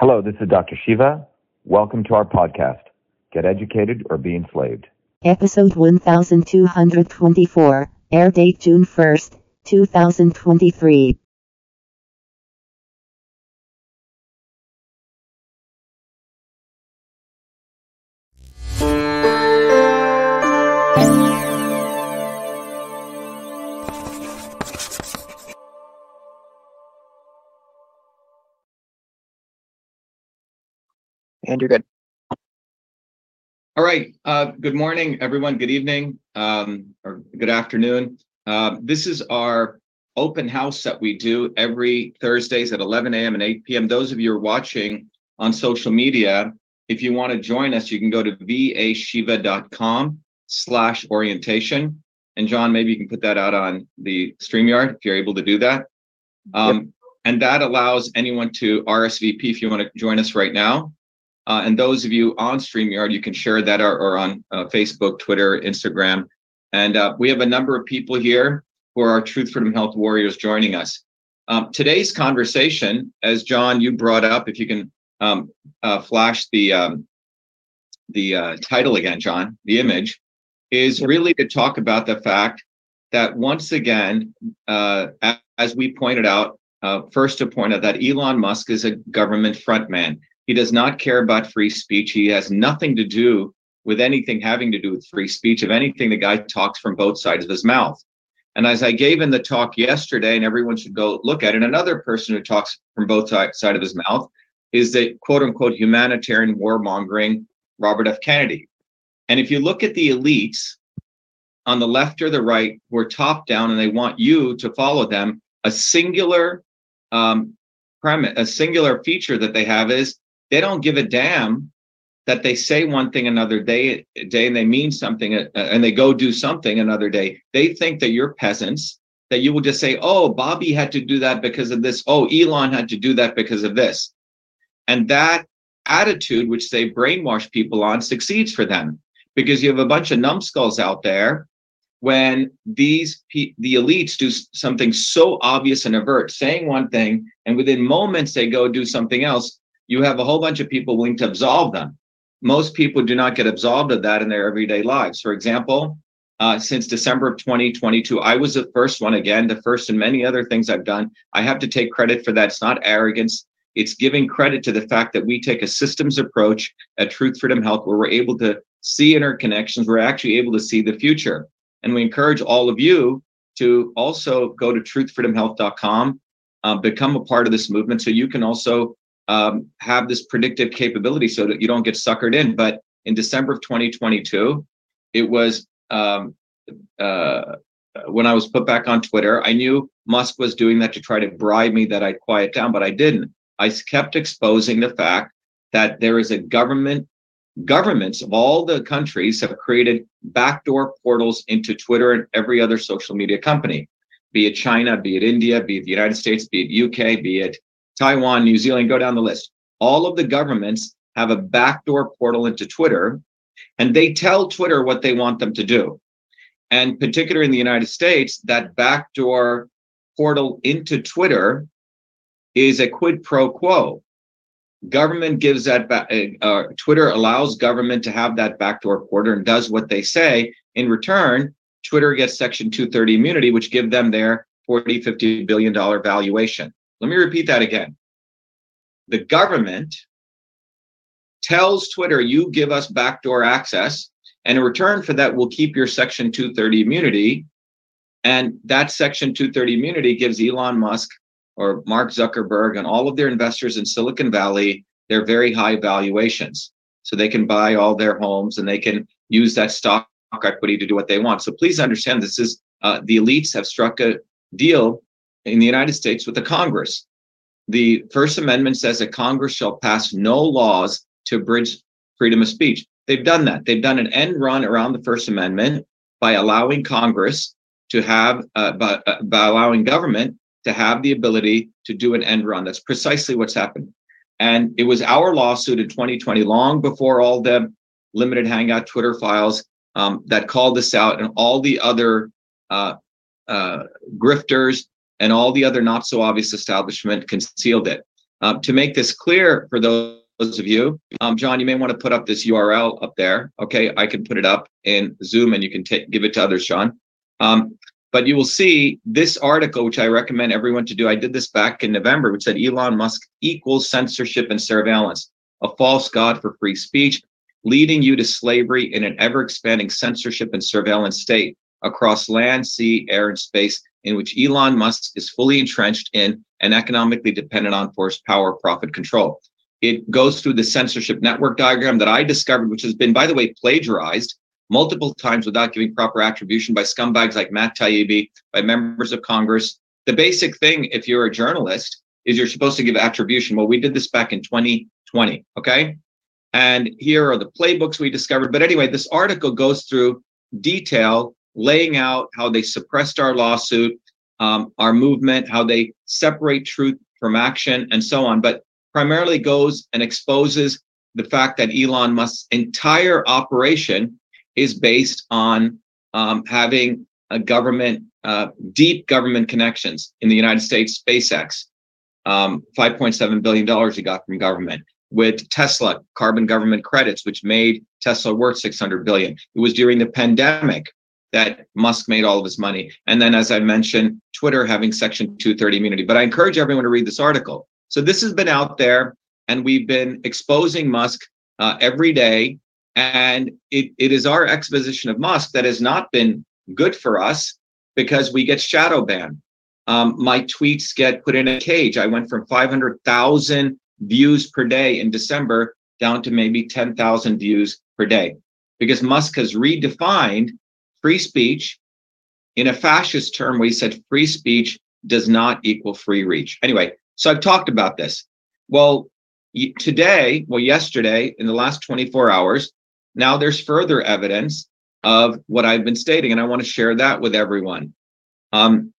Hello, this is Dr. Shiva. Welcome to our podcast, Get Educated or Be Enslaved. Episode 1224, air date June 1st, 2023. And you're good. All right. Uh, good morning, everyone. Good evening um, or good afternoon. Uh, this is our open house that we do every Thursdays at 11 a.m. and 8 p.m. Those of you are watching on social media, if you want to join us, you can go to vashiva.com slash orientation. And John, maybe you can put that out on the StreamYard if you're able to do that. Um, yep. And that allows anyone to RSVP if you want to join us right now. Uh, and those of you on StreamYard, you can share that or, or on uh, Facebook, Twitter, Instagram. And uh, we have a number of people here who are our Truth Freedom Health Warriors joining us. Um, today's conversation, as John, you brought up, if you can um, uh, flash the um, the uh, title again, John, the image, is really to talk about the fact that once again, uh, as we pointed out, first to point out that Elon Musk is a government frontman. He does not care about free speech. He has nothing to do with anything having to do with free speech. If anything, the guy talks from both sides of his mouth. And as I gave in the talk yesterday, and everyone should go look at it, another person who talks from both sides of his mouth is the quote unquote humanitarian warmongering Robert F. Kennedy. And if you look at the elites on the left or the right who are top down and they want you to follow them, a singular um, premise, a singular feature that they have is they don't give a damn that they say one thing another day day and they mean something uh, and they go do something another day. They think that you're peasants that you will just say oh bobby had to do that because of this. Oh elon had to do that because of this. And that attitude which they brainwash people on succeeds for them because you have a bunch of numbskulls out there when these the elites do something so obvious and avert saying one thing and within moments they go do something else you have a whole bunch of people willing to absolve them. Most people do not get absolved of that in their everyday lives. For example, uh, since December of 2022, I was the first one again, the first in many other things I've done. I have to take credit for that. It's not arrogance. It's giving credit to the fact that we take a systems approach at Truth Freedom Health where we're able to see interconnections. We're actually able to see the future. And we encourage all of you to also go to truthfreedomhealth.com, uh, become a part of this movement so you can also um, have this predictive capability so that you don't get suckered in. But in December of 2022, it was um, uh, when I was put back on Twitter. I knew Musk was doing that to try to bribe me that I'd quiet down, but I didn't. I kept exposing the fact that there is a government governments of all the countries have created backdoor portals into Twitter and every other social media company, be it China, be it India, be it the United States, be it UK, be it Taiwan, New Zealand, go down the list. All of the governments have a backdoor portal into Twitter, and they tell Twitter what they want them to do. And particularly in the United States, that backdoor portal into Twitter is a quid pro quo. Government gives that back, uh, uh, Twitter allows government to have that backdoor portal and does what they say. In return, Twitter gets Section 230 immunity, which give them their 40, 50 billion dollar valuation. Let me repeat that again. The government tells Twitter, you give us backdoor access, and in return for that, we'll keep your Section 230 immunity. And that Section 230 immunity gives Elon Musk or Mark Zuckerberg and all of their investors in Silicon Valley their very high valuations. So they can buy all their homes and they can use that stock equity to do what they want. So please understand this is uh, the elites have struck a deal in the United States with the Congress. The First Amendment says that Congress shall pass no laws to abridge freedom of speech. They've done that. They've done an end run around the First Amendment by allowing Congress to have, uh, by, uh, by allowing government to have the ability to do an end run. That's precisely what's happened. And it was our lawsuit in 2020, long before all the limited hangout Twitter files um, that called this out and all the other uh, uh, grifters and all the other not so obvious establishment concealed it. Um, to make this clear for those of you, um, John, you may want to put up this URL up there. Okay, I can put it up in Zoom and you can take give it to others, Sean. Um, but you will see this article, which I recommend everyone to do. I did this back in November, which said Elon Musk equals censorship and surveillance, a false god for free speech, leading you to slavery in an ever expanding censorship and surveillance state across land, sea, air, and space, in which Elon Musk is fully entrenched in and economically dependent on force, power, profit control. It goes through the censorship network diagram that I discovered, which has been, by the way, plagiarized multiple times without giving proper attribution by scumbags like Matt Taibbi, by members of Congress. The basic thing, if you're a journalist, is you're supposed to give attribution. Well, we did this back in 2020, okay? And here are the playbooks we discovered. But anyway, this article goes through detail, laying out how they suppressed our lawsuit, um, our movement, how they separate truth from action, and so on. But primarily goes and exposes the fact that Elon Musk's entire operation is based on um, having a government, uh, deep government connections in the United States. SpaceX, um, $5.7 billion he got from government. With Tesla, carbon government credits, which made Tesla worth 600 billion. It was during the pandemic that Musk made all of his money. And then, as I mentioned, Twitter having Section 230 immunity. But I encourage everyone to read this article. So this has been out there, and we've been exposing Musk uh, every day and it, it is our exposition of Musk that has not been good for us because we get shadow banned. Um, my tweets get put in a cage. I went from 500,000 views per day in December down to maybe 10,000 views per day because Musk has redefined free speech in a fascist term we said free speech does not equal free reach. Anyway, so I've talked about this. Well, today, well, yesterday, in the last 24 hours, now there's further evidence of what I've been stating, and I want to share that with everyone. Um,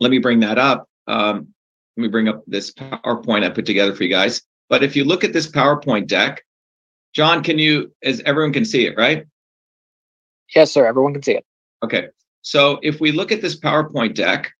let me bring that up. Um, let me bring up this PowerPoint I put together for you guys. But if you look at this PowerPoint deck, John, can you, as everyone can see it, right? Yes, sir. Everyone can see it. Okay. So if we look at this PowerPoint deck,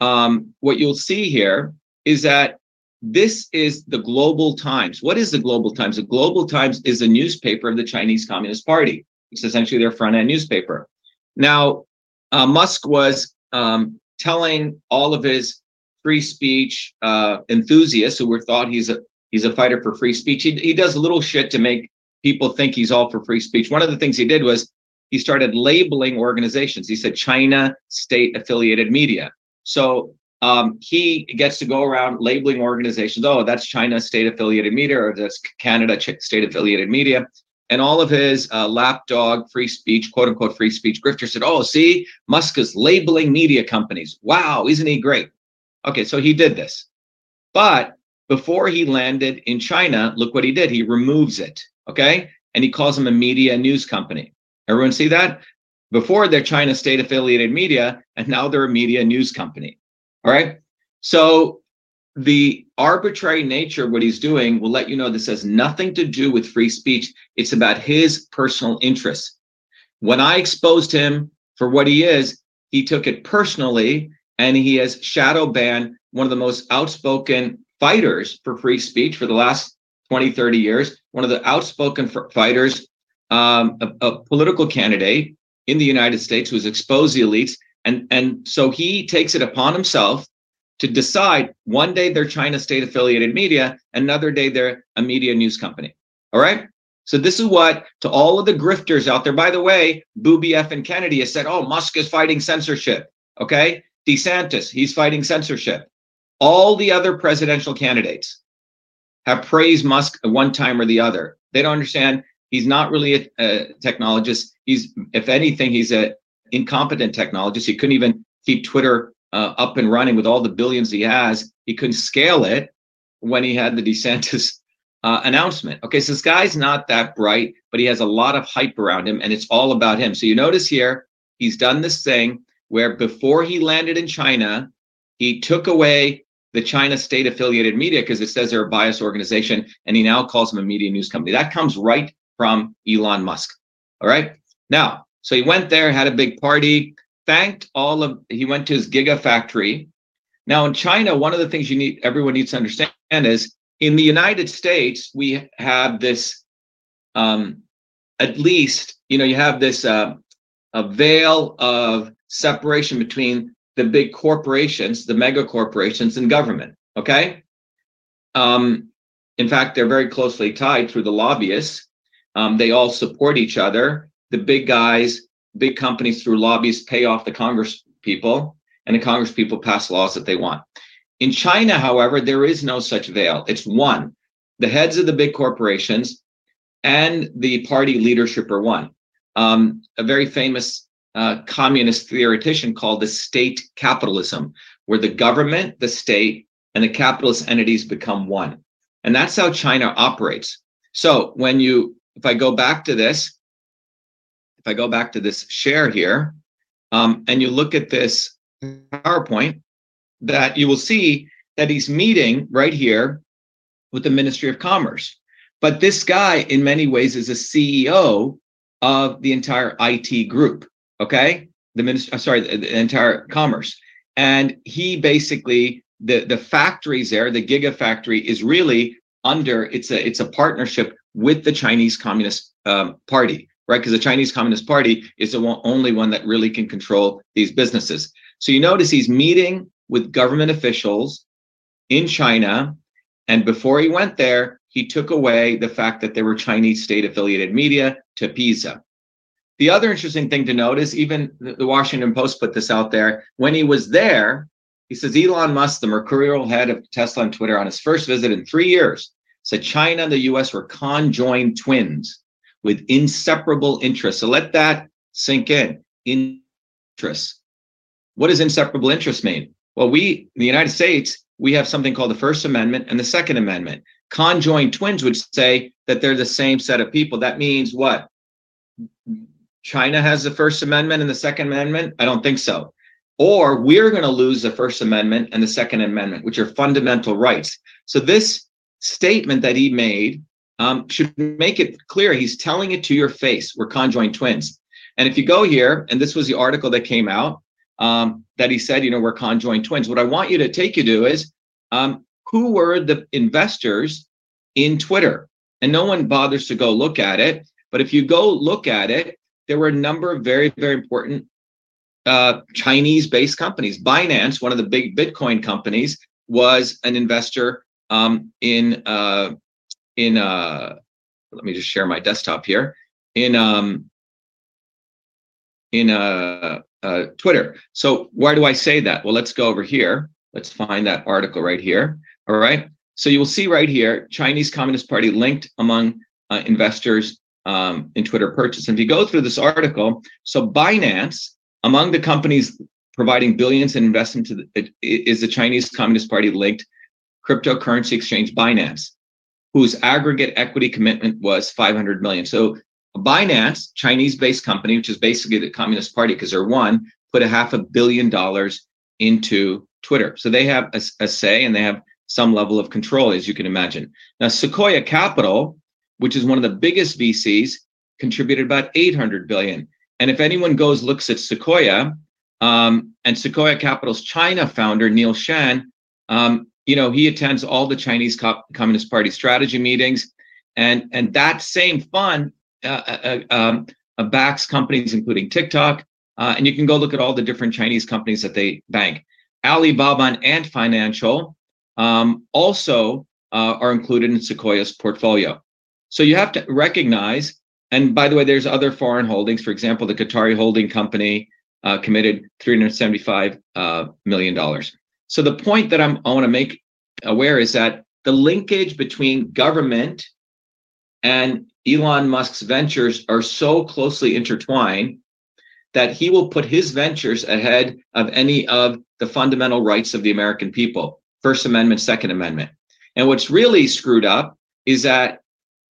um, what you'll see here is that this is the Global Times. What is the Global Times? The Global Times is a newspaper of the Chinese Communist Party. It's essentially their front end newspaper. Now, uh, Musk was um, telling all of his free speech uh, enthusiasts who were thought he's a he's a fighter for free speech. He, he does little shit to make people think he's all for free speech. One of the things he did was he started labeling organizations. He said China state affiliated media. So um, he gets to go around labeling organizations. Oh, that's China state affiliated media, or that's Canada state affiliated media. And all of his uh, lapdog free speech, quote unquote free speech grifters said, Oh, see, Musk is labeling media companies. Wow, isn't he great? Okay, so he did this. But before he landed in China, look what he did. He removes it. Okay. And he calls them a media news company. Everyone see that? Before they're China state affiliated media, and now they're a media news company. All right. So the arbitrary nature of what he's doing will let you know this has nothing to do with free speech. It's about his personal interests. When I exposed him for what he is, he took it personally and he has shadow banned one of the most outspoken fighters for free speech for the last 20, 30 years, one of the outspoken fighters, um, a, a political candidate in the United States who's exposed the elites and, and so he takes it upon himself to decide one day they're China state affiliated media, another day they're a media news company. All right. So this is what to all of the grifters out there. By the way, Booby F and Kennedy has said, "Oh, Musk is fighting censorship." Okay, DeSantis, he's fighting censorship. All the other presidential candidates have praised Musk at one time or the other. They don't understand. He's not really a, a technologist. He's, if anything, he's a incompetent technologist. He couldn't even keep Twitter uh, up and running with all the billions he has. He couldn't scale it when he had the DeSantis uh, announcement. Okay, so this guy's not that bright, but he has a lot of hype around him, and it's all about him. So you notice here, he's done this thing where before he landed in China, he took away the China state affiliated media because it says they're a biased organization, and he now calls them a media news company. That comes right from Elon Musk. All right. Now, so he went there, had a big party, thanked all of, he went to his Gigafactory. Now in China, one of the things you need, everyone needs to understand is in the United States, we have this, um, at least, you know, you have this uh, a veil of separation between the big corporations, the mega corporations, and government. Okay. Um, in fact, they're very closely tied through the lobbyists. Um, they all support each other. The big guys, big companies through lobbies pay off the Congress people, and the Congress people pass laws that they want. In China, however, there is no such veil. It's one. The heads of the big corporations and the party leadership are one. Um, a very famous uh, communist theoretician called the state capitalism, where the government, the state, and the capitalist entities become one. And that's how China operates. So when you, if I go back to this, if I go back to this share here, um, and you look at this PowerPoint, that you will see that he's meeting right here with the Ministry of Commerce. But this guy, in many ways, is a CEO of the entire IT group. Okay, the minister, uh, sorry, the, the entire commerce, and he basically the the factories there, the Gigafactory, is really under it's a it's a partnership with the Chinese Communist um, Party, right? Because the Chinese Communist Party is the one, only one that really can control these businesses. So you notice he's meeting with government officials in China, and before he went there, he took away the fact that there were Chinese state affiliated media to PISA. The other interesting thing to note is even the Washington Post put this out there. When he was there, he says Elon Musk, the mercurial head of Tesla and Twitter, on his first visit in three years, said China and the US were conjoined twins with inseparable interests. So let that sink in. Interests. What does inseparable interest mean? Well, we, the United States, we have something called the First Amendment and the Second Amendment. Conjoined twins would say that they're the same set of people. That means what? China has the First Amendment and the Second Amendment? I don't think so. Or we're going to lose the First Amendment and the Second Amendment, which are fundamental rights. So this statement that he made um, should make it clear. He's telling it to your face. We're conjoined twins. And if you go here, and this was the article that came out, um, that he said, you know, we're conjoined twins. What I want you to take you to is um, who were the investors in Twitter? And no one bothers to go look at it. But if you go look at it, there were a number of very, very important uh, Chinese based companies. Binance, one of the big Bitcoin companies, was an investor um, in, uh, in uh, let me just share my desktop here, in, um, in uh, uh, Twitter. So why do I say that? Well, let's go over here. Let's find that article right here. All right. So you will see right here, Chinese Communist Party linked among uh, investors um, in Twitter purchase. And if you go through this article, so Binance, among the companies providing billions in investment to the, is the Chinese Communist Party linked cryptocurrency exchange Binance, whose aggregate equity commitment was 500 million. So Binance, Chinese-based company, which is basically the Communist Party, because they're one, put a half a billion dollars into Twitter. So they have a, a, say and they have some level of control, as you can imagine. Now, Sequoia Capital, which is one of the biggest VCs, contributed about 800 billion. And if anyone goes looks at Sequoia, um, and Sequoia Capital's China founder Neil Shen, um, you know, he attends all the Chinese Co- Communist Party strategy meetings, and and that same fund uh, uh, uh, um, backs companies including TikTok, and you can go look at all the different Chinese companies that they bank. Alibaba and Ant Financial um, also are included in Sequoia's portfolio. So you have to recognize, and by the way, there's other foreign holdings. For example, the Qatari holding company uh, committed $375 uh, million. So the point that I'm, I want to make aware is that the linkage between government and Elon Musk's ventures are so closely intertwined that he will put his ventures ahead of any of the fundamental rights of the American people First Amendment, Second Amendment. And what's really screwed up is that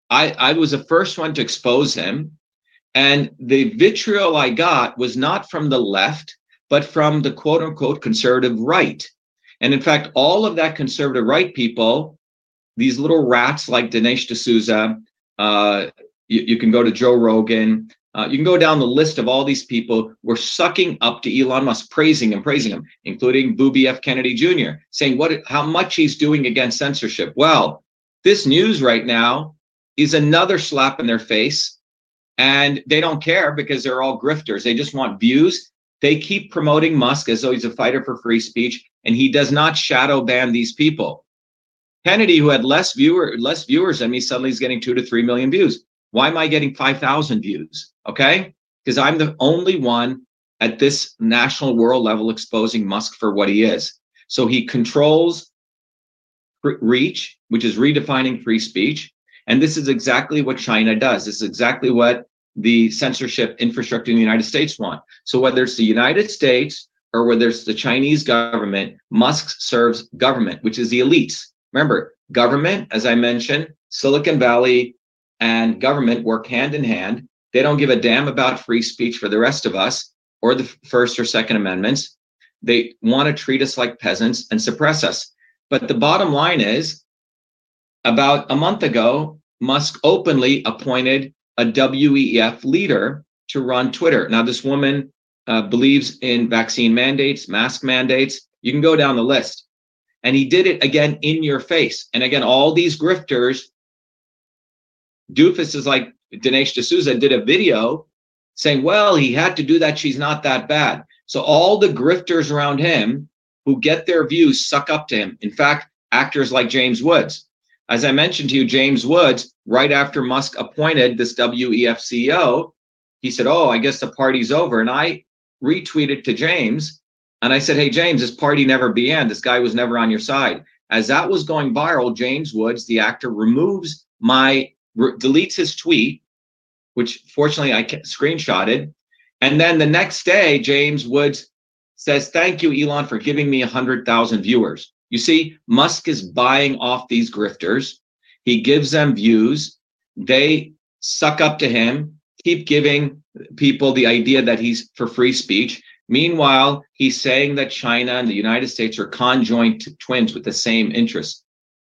I, I was the first one to expose him. And the vitriol I got was not from the left, but from the quote unquote conservative right. And in fact, all of that conservative right people, these little rats like Dinesh D'Souza, uh, you, you, can go to Joe Rogan, Uh, you can go down the list of all these people were sucking up to Elon Musk, praising him, praising him, including Booby F. Kennedy Jr., saying what how much he's doing against censorship. Well, this news right now is another slap in their face, and they don't care because they're all grifters. They just want views. They keep promoting Musk as though he's a fighter for free speech, and he does not shadow ban these people. Kennedy, who had less viewer less viewers than me, suddenly is getting two to three million views. Why am I getting 5,000 views? Okay. Because I'm the only one at this national world level exposing Musk for what he is. So he controls reach, which is redefining free speech. And this is exactly what China does. This is exactly what the censorship infrastructure in the United States want. So whether it's the United States or whether it's the Chinese government, Musk serves government, which is the elites. Remember, government, as I mentioned, Silicon Valley and government work hand in hand. They don't give a damn about free speech for the rest of us or the First or Second Amendments. They want to treat us like peasants and suppress us. But the bottom line is about a month ago, Musk openly appointed a WEF leader to run Twitter. Now, this woman uh, believes in vaccine mandates, mask mandates. You can go down the list. And he did it again in your face. And again, all these grifters doofuses like Dinesh D'Souza did a video saying, well, he had to do that. She's not that bad. So all the grifters around him who get their views suck up to him. In fact, actors like James Woods. As I mentioned to you, James Woods, right after Musk appointed this WEF CEO, he said, Oh, I guess the party's over. And I retweeted to James and I said, Hey, James, this party never began. This guy was never on your side. As that was going viral, James Woods, the actor, removes my re- deletes his tweet, which fortunately I screenshotted. And then the next day, James Woods says, Thank you, Elon, for giving me 100,000 viewers. You see, Musk is buying off these grifters. He gives them views. They suck up to him, keep giving people the idea that he's for free speech. Meanwhile, he's saying that China and the United States are conjoined twins with the same interests.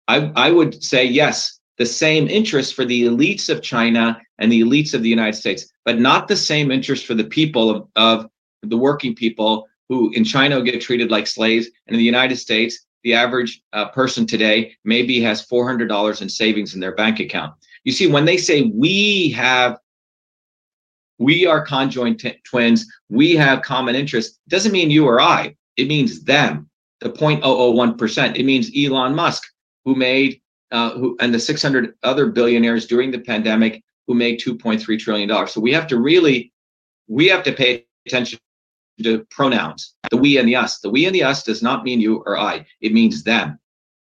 I, I would say, yes, the same interest for the elites of China and the elites of the United States, but not the same interest for the people of, of the working people who in China get treated like slaves. And in the United States, the average uh, person today maybe has $400 in savings in their bank account. You see, when they say we have, we are conjoined t- twins, we have common interests, doesn't mean you or I. It means them, the 0.001%. It means Elon Musk, who made uh, who and the 600 other billionaires during the pandemic who made 2.3 trillion dollars. So we have to really we have to pay attention to pronouns, the we and the us. The we and the us does not mean you or I. It means them.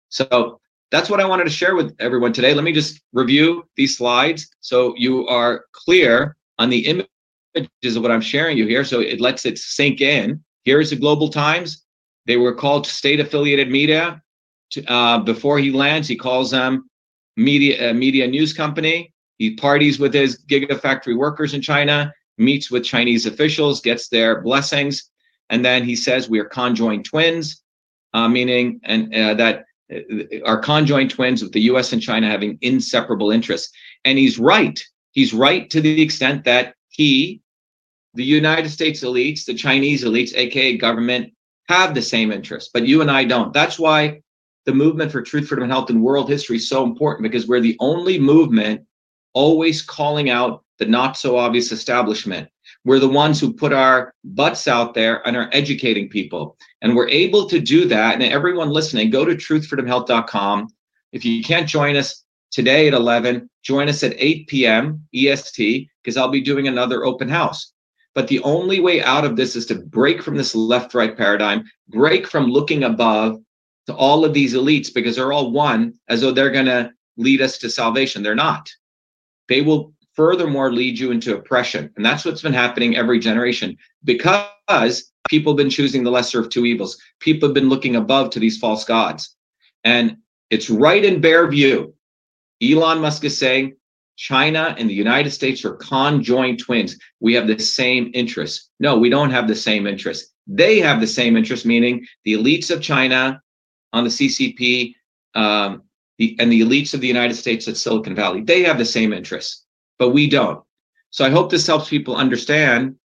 So that's what I wanted to share with everyone today. Let me just review these slides so you are clear on the images of what I'm sharing you here. So it lets it sink in. Here's the Global Times. They were called state affiliated media uh, before he lands, he calls them media uh, media news company. He parties with his gigafactory workers in China, meets with Chinese officials, gets their blessings, and then he says we are conjoined twins, uh, meaning and uh, that uh, are conjoined twins with the U.S. and China having inseparable interests. And he's right. He's right to the extent that he, the United States elites, the Chinese elites, aka government, have the same interests, but you and I don't. That's why the movement for truth, freedom, and health in world history is so important because we're the only movement always calling out the not so obvious establishment. We're the ones who put our butts out there and are educating people. And we're able to do that. And everyone listening, go to truthfreedomhealth.com. If you can't join us today at 11, join us at 8 p.m. EST because I'll be doing another open house. But the only way out of this is to break from this left right paradigm, break from looking above to all of these elites because they're all one as though they're going to lead us to salvation. They're not. They will furthermore lead you into oppression. And that's what's been happening every generation because people have been choosing the lesser of two evils. People have been looking above to these false gods. And it's right in bare view. Elon Musk is saying China and the United States are conjoined twins. We have the same interests. No, we don't have the same interests. They have the same interests, meaning the elites of China on the CCP um, the, and the elites of the United States at Silicon Valley. They have the same interests, but we don't. So I hope this helps people understand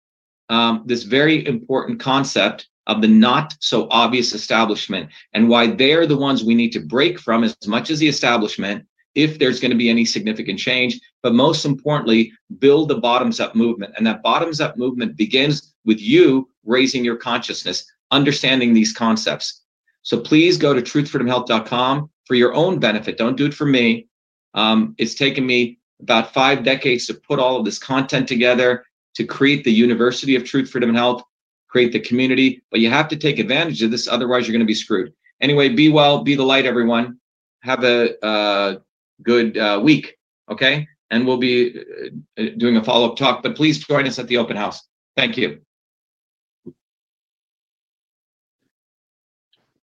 um, this very important concept of the not so obvious establishment and why they're the ones we need to break from as much as the establishment if there's going to be any significant change. But most importantly, build the bottoms up movement. And that bottoms up movement begins with you raising your consciousness, understanding these concepts. So please go to truthfreedomhealth.com for your own benefit. Don't do it for me. Um, it's taken me about five decades to put all of this content together to create the University of Truth, Freedom, and Health, create the community. But you have to take advantage of this, otherwise, you're going to be screwed. Anyway, be well, be the light, everyone. Have a uh, good uh, week. Okay. And we'll be uh, doing a follow up talk, but please join us at the open house. Thank you.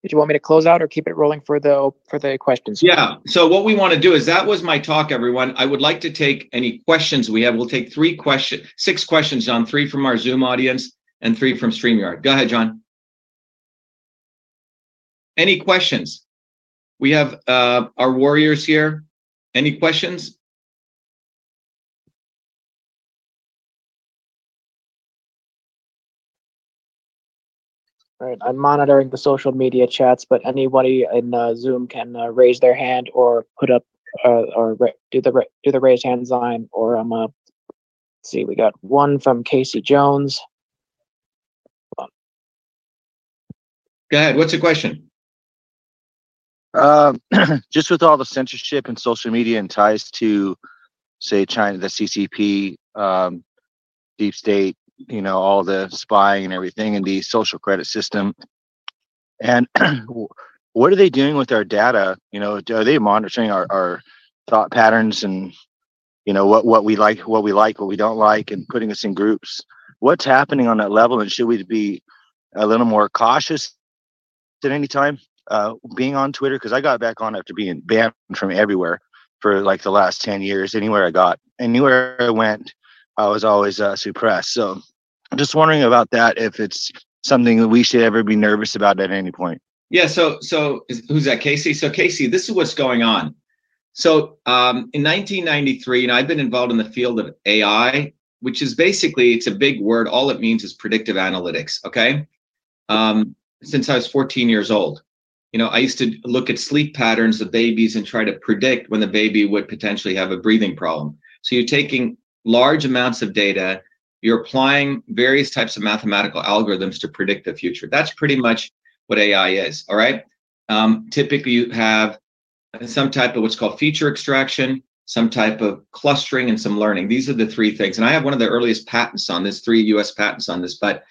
Did you want me to close out or keep it rolling for the for the questions? Yeah. So what we want to do is that was my talk, everyone. I would like to take any questions we have. We'll take three questions, six questions, John, three from our Zoom audience and three from StreamYard. Go ahead, John. Any questions? We have uh, our warriors here. Any questions? All right, I'm monitoring the social media chats, but anybody in uh, Zoom can uh, raise their hand or put up uh, or do the do the raise hand sign. Or I'm um, uh, see, we got one from Casey Jones. Go ahead. What's the question? Um, just with all the censorship and social media and ties to, say, China, the CCP, um, deep state, you know all the spying and everything and the social credit system. And what are they doing with our data? You know are they monitoring our, our thought patterns and you know what what we like what we like what we don't like and putting us in groups? What's happening on that level and should we be a little more cautious at any time uh, being on twitter because i got back on after being banned from everywhere for like the last 10 years anywhere i got anywhere i went I was always uh, suppressed. So I'm just wondering about that. If it's something that we should ever be nervous about at any point. Yeah. So so is, who's that? Casey. So Casey, this is what's going on. So um, in 1993, and I've been involved in the field of AI, which is basically it's a big word. All it means is predictive analytics. Okay. Um, since I was 14 years old, you know, I used to look at sleep patterns of babies and try to predict when the baby would potentially have a breathing problem. So you're taking large amounts of data, you're applying various types of mathematical algorithms to predict the future. That's pretty much what AI is. All right. Um, typically, you have some type of what's called feature extraction, some type of clustering, and some learning. These are the three things. And I have one of the earliest patents on this, three US patents on this. But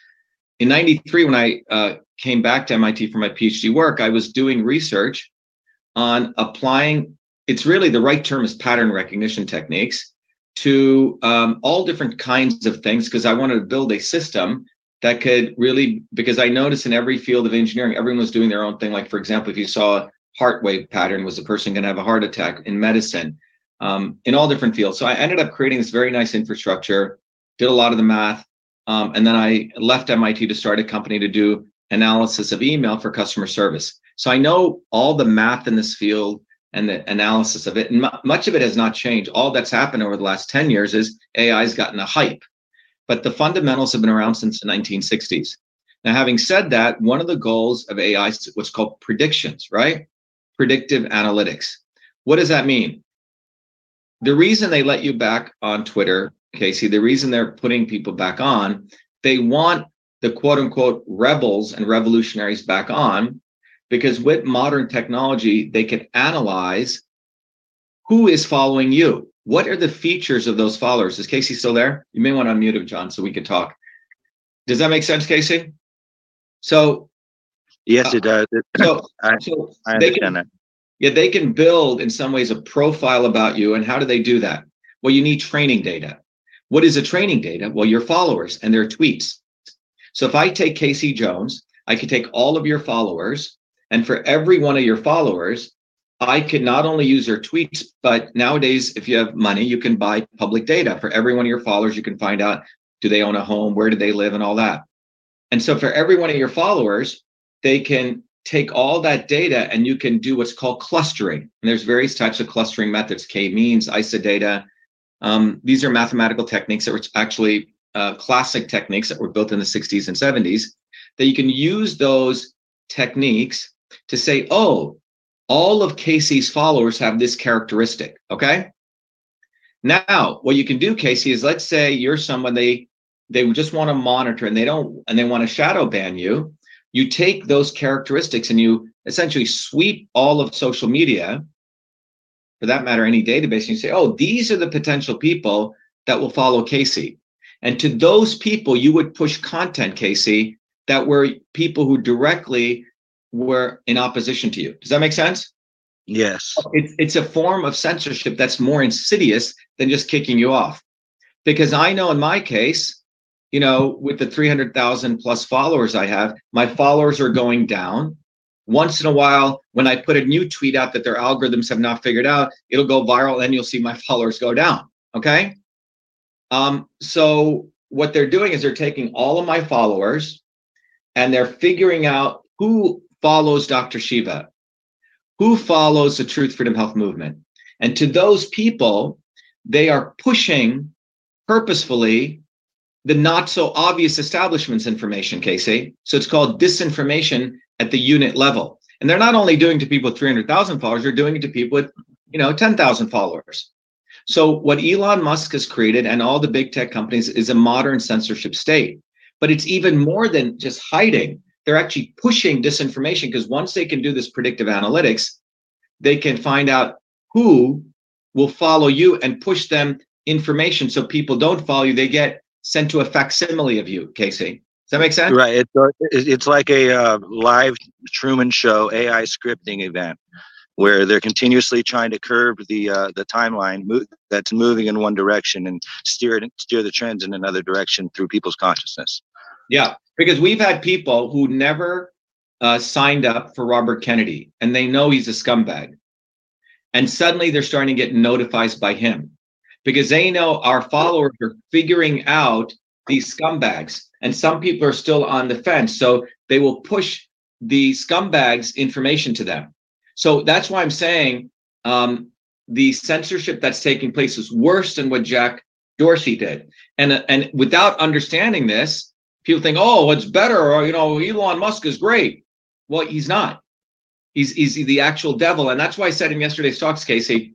in 93, when I uh, came back to MIT for my PhD work, I was doing research on applying, it's really the right term is pattern recognition techniques to um, all different kinds of things because I wanted to build a system that could really because I noticed in every field of engineering, everyone was doing their own thing. Like for example, if you saw a heart wave pattern, was the person going to have a heart attack in medicine, um, in all different fields. So I ended up creating this very nice infrastructure, did a lot of the math, um, and then I left MIT to start a company to do analysis of email for customer service. So I know all the math in this field and the analysis of it. And m- much of it has not changed. All that's happened over the last 10 years is AI has gotten a hype, but the fundamentals have been around since the 1960s. Now, having said that, one of the goals of AI is what's called predictions, right? Predictive analytics. What does that mean? The reason they let you back on Twitter, Casey, the reason they're putting people back on, they want the quote unquote rebels and revolutionaries back on because with modern technology, they can analyze who is following you. What are the features of those followers? Is Casey still there? You may want to unmute him, John, so we can talk. Does that make sense, Casey? So, yes, it uh, does. So, I, so I understand can, that. Yeah, they can build in some ways a profile about you. And how do they do that? Well, you need training data. What is a training data? Well, your followers and their tweets. So if I take Casey Jones, I could take all of your followers and for every one of your followers, I could not only use their tweets, but nowadays, if you have money, you can buy public data. For every one of your followers, you can find out do they own a home, where do they live, and all that. And so for every one of your followers, they can take all that data and you can do what's called clustering. And there's various types of clustering methods, k-means, isodata, Um, these are mathematical techniques that were actually uh, classic techniques that were built in the 60s and 70s. That you can use those techniques to say, oh, all of Casey's followers have this characteristic. Okay. Now, what you can do, Casey, is let's say you're someone they they just want to monitor and they don't and they want to shadow ban you. You take those characteristics and you essentially sweep all of social media, for that matter, any database, and you say, oh, these are the potential people that will follow Casey. And to those people, you would push content, Casey, that were people who directly were in opposition to you. Does that make sense? Yes. It's it's a form of censorship that's more insidious than just kicking you off. Because I know in my case, you know, with the 300,000 plus followers I have, my followers are going down. Once in a while, when I put a new tweet out that their algorithms have not figured out, it'll go viral and you'll see my followers go down. Okay. Um, so what they're doing is they're taking all of my followers and they're figuring out who follows Dr. Shiva, who follows the Truth Freedom Health movement. And to those people, they are pushing purposefully the not so obvious establishment's information, Casey. So it's called disinformation at the unit level. And they're not only doing to people with 300,000 followers, they're doing it to people with, you know, 10,000 followers. So what Elon Musk has created and all the big tech companies is a modern censorship state. But it's even more than just hiding they're actually pushing disinformation because once they can do this predictive analytics, they can find out who will follow you and push them information so people don't follow you. They get sent to a facsimile of you, Casey. Does that make sense? Right. It's, it's like a uh, live Truman Show AI scripting event where they're continuously trying to curb the uh, the timeline mo- that's moving in one direction and steer it, steer the trends in another direction through people's consciousness. Yeah, because we've had people who never uh, signed up for Robert Kennedy and they know he's a scumbag. And suddenly they're starting to get notified by him because they know our followers are figuring out these scumbags. And some people are still on the fence. So they will push the scumbags information to them. So that's why I'm saying um, the censorship that's taking place is worse than what Jack Dorsey did. And, and without understanding this, people think, oh, it's better, or you know, Elon Musk is great. Well, he's not. He's he's the actual devil, and that's why I said in yesterday's talks, Casey,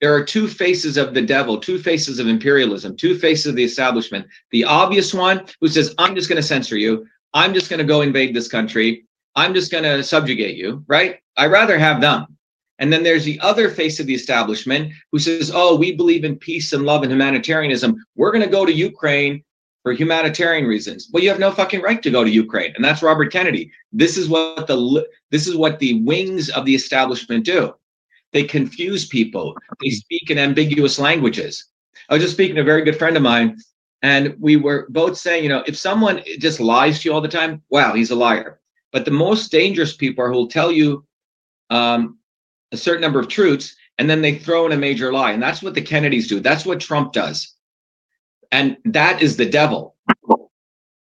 there are two faces of the devil, two faces of imperialism, two faces of the establishment. The obvious one who says, I'm just going to censor you. I'm just going to go invade this country. I'm just going to subjugate you, right? I rather have them. And then there's the other face of the establishment who says, oh, we believe in peace and love and humanitarianism. We're going to go to Ukraine for humanitarian reasons. Well, you have no fucking right to go to Ukraine, and that's Robert Kennedy. This is what the this is what the wings of the establishment do. They confuse people. They speak in ambiguous languages. I was just speaking to a very good friend of mine, and we were both saying, you know, if someone just lies to you all the time, wow, he's a liar. But the most dangerous people are who will tell you um, a certain number of truths, and then they throw in a major lie, and that's what the Kennedys do. That's what Trump does and that is the devil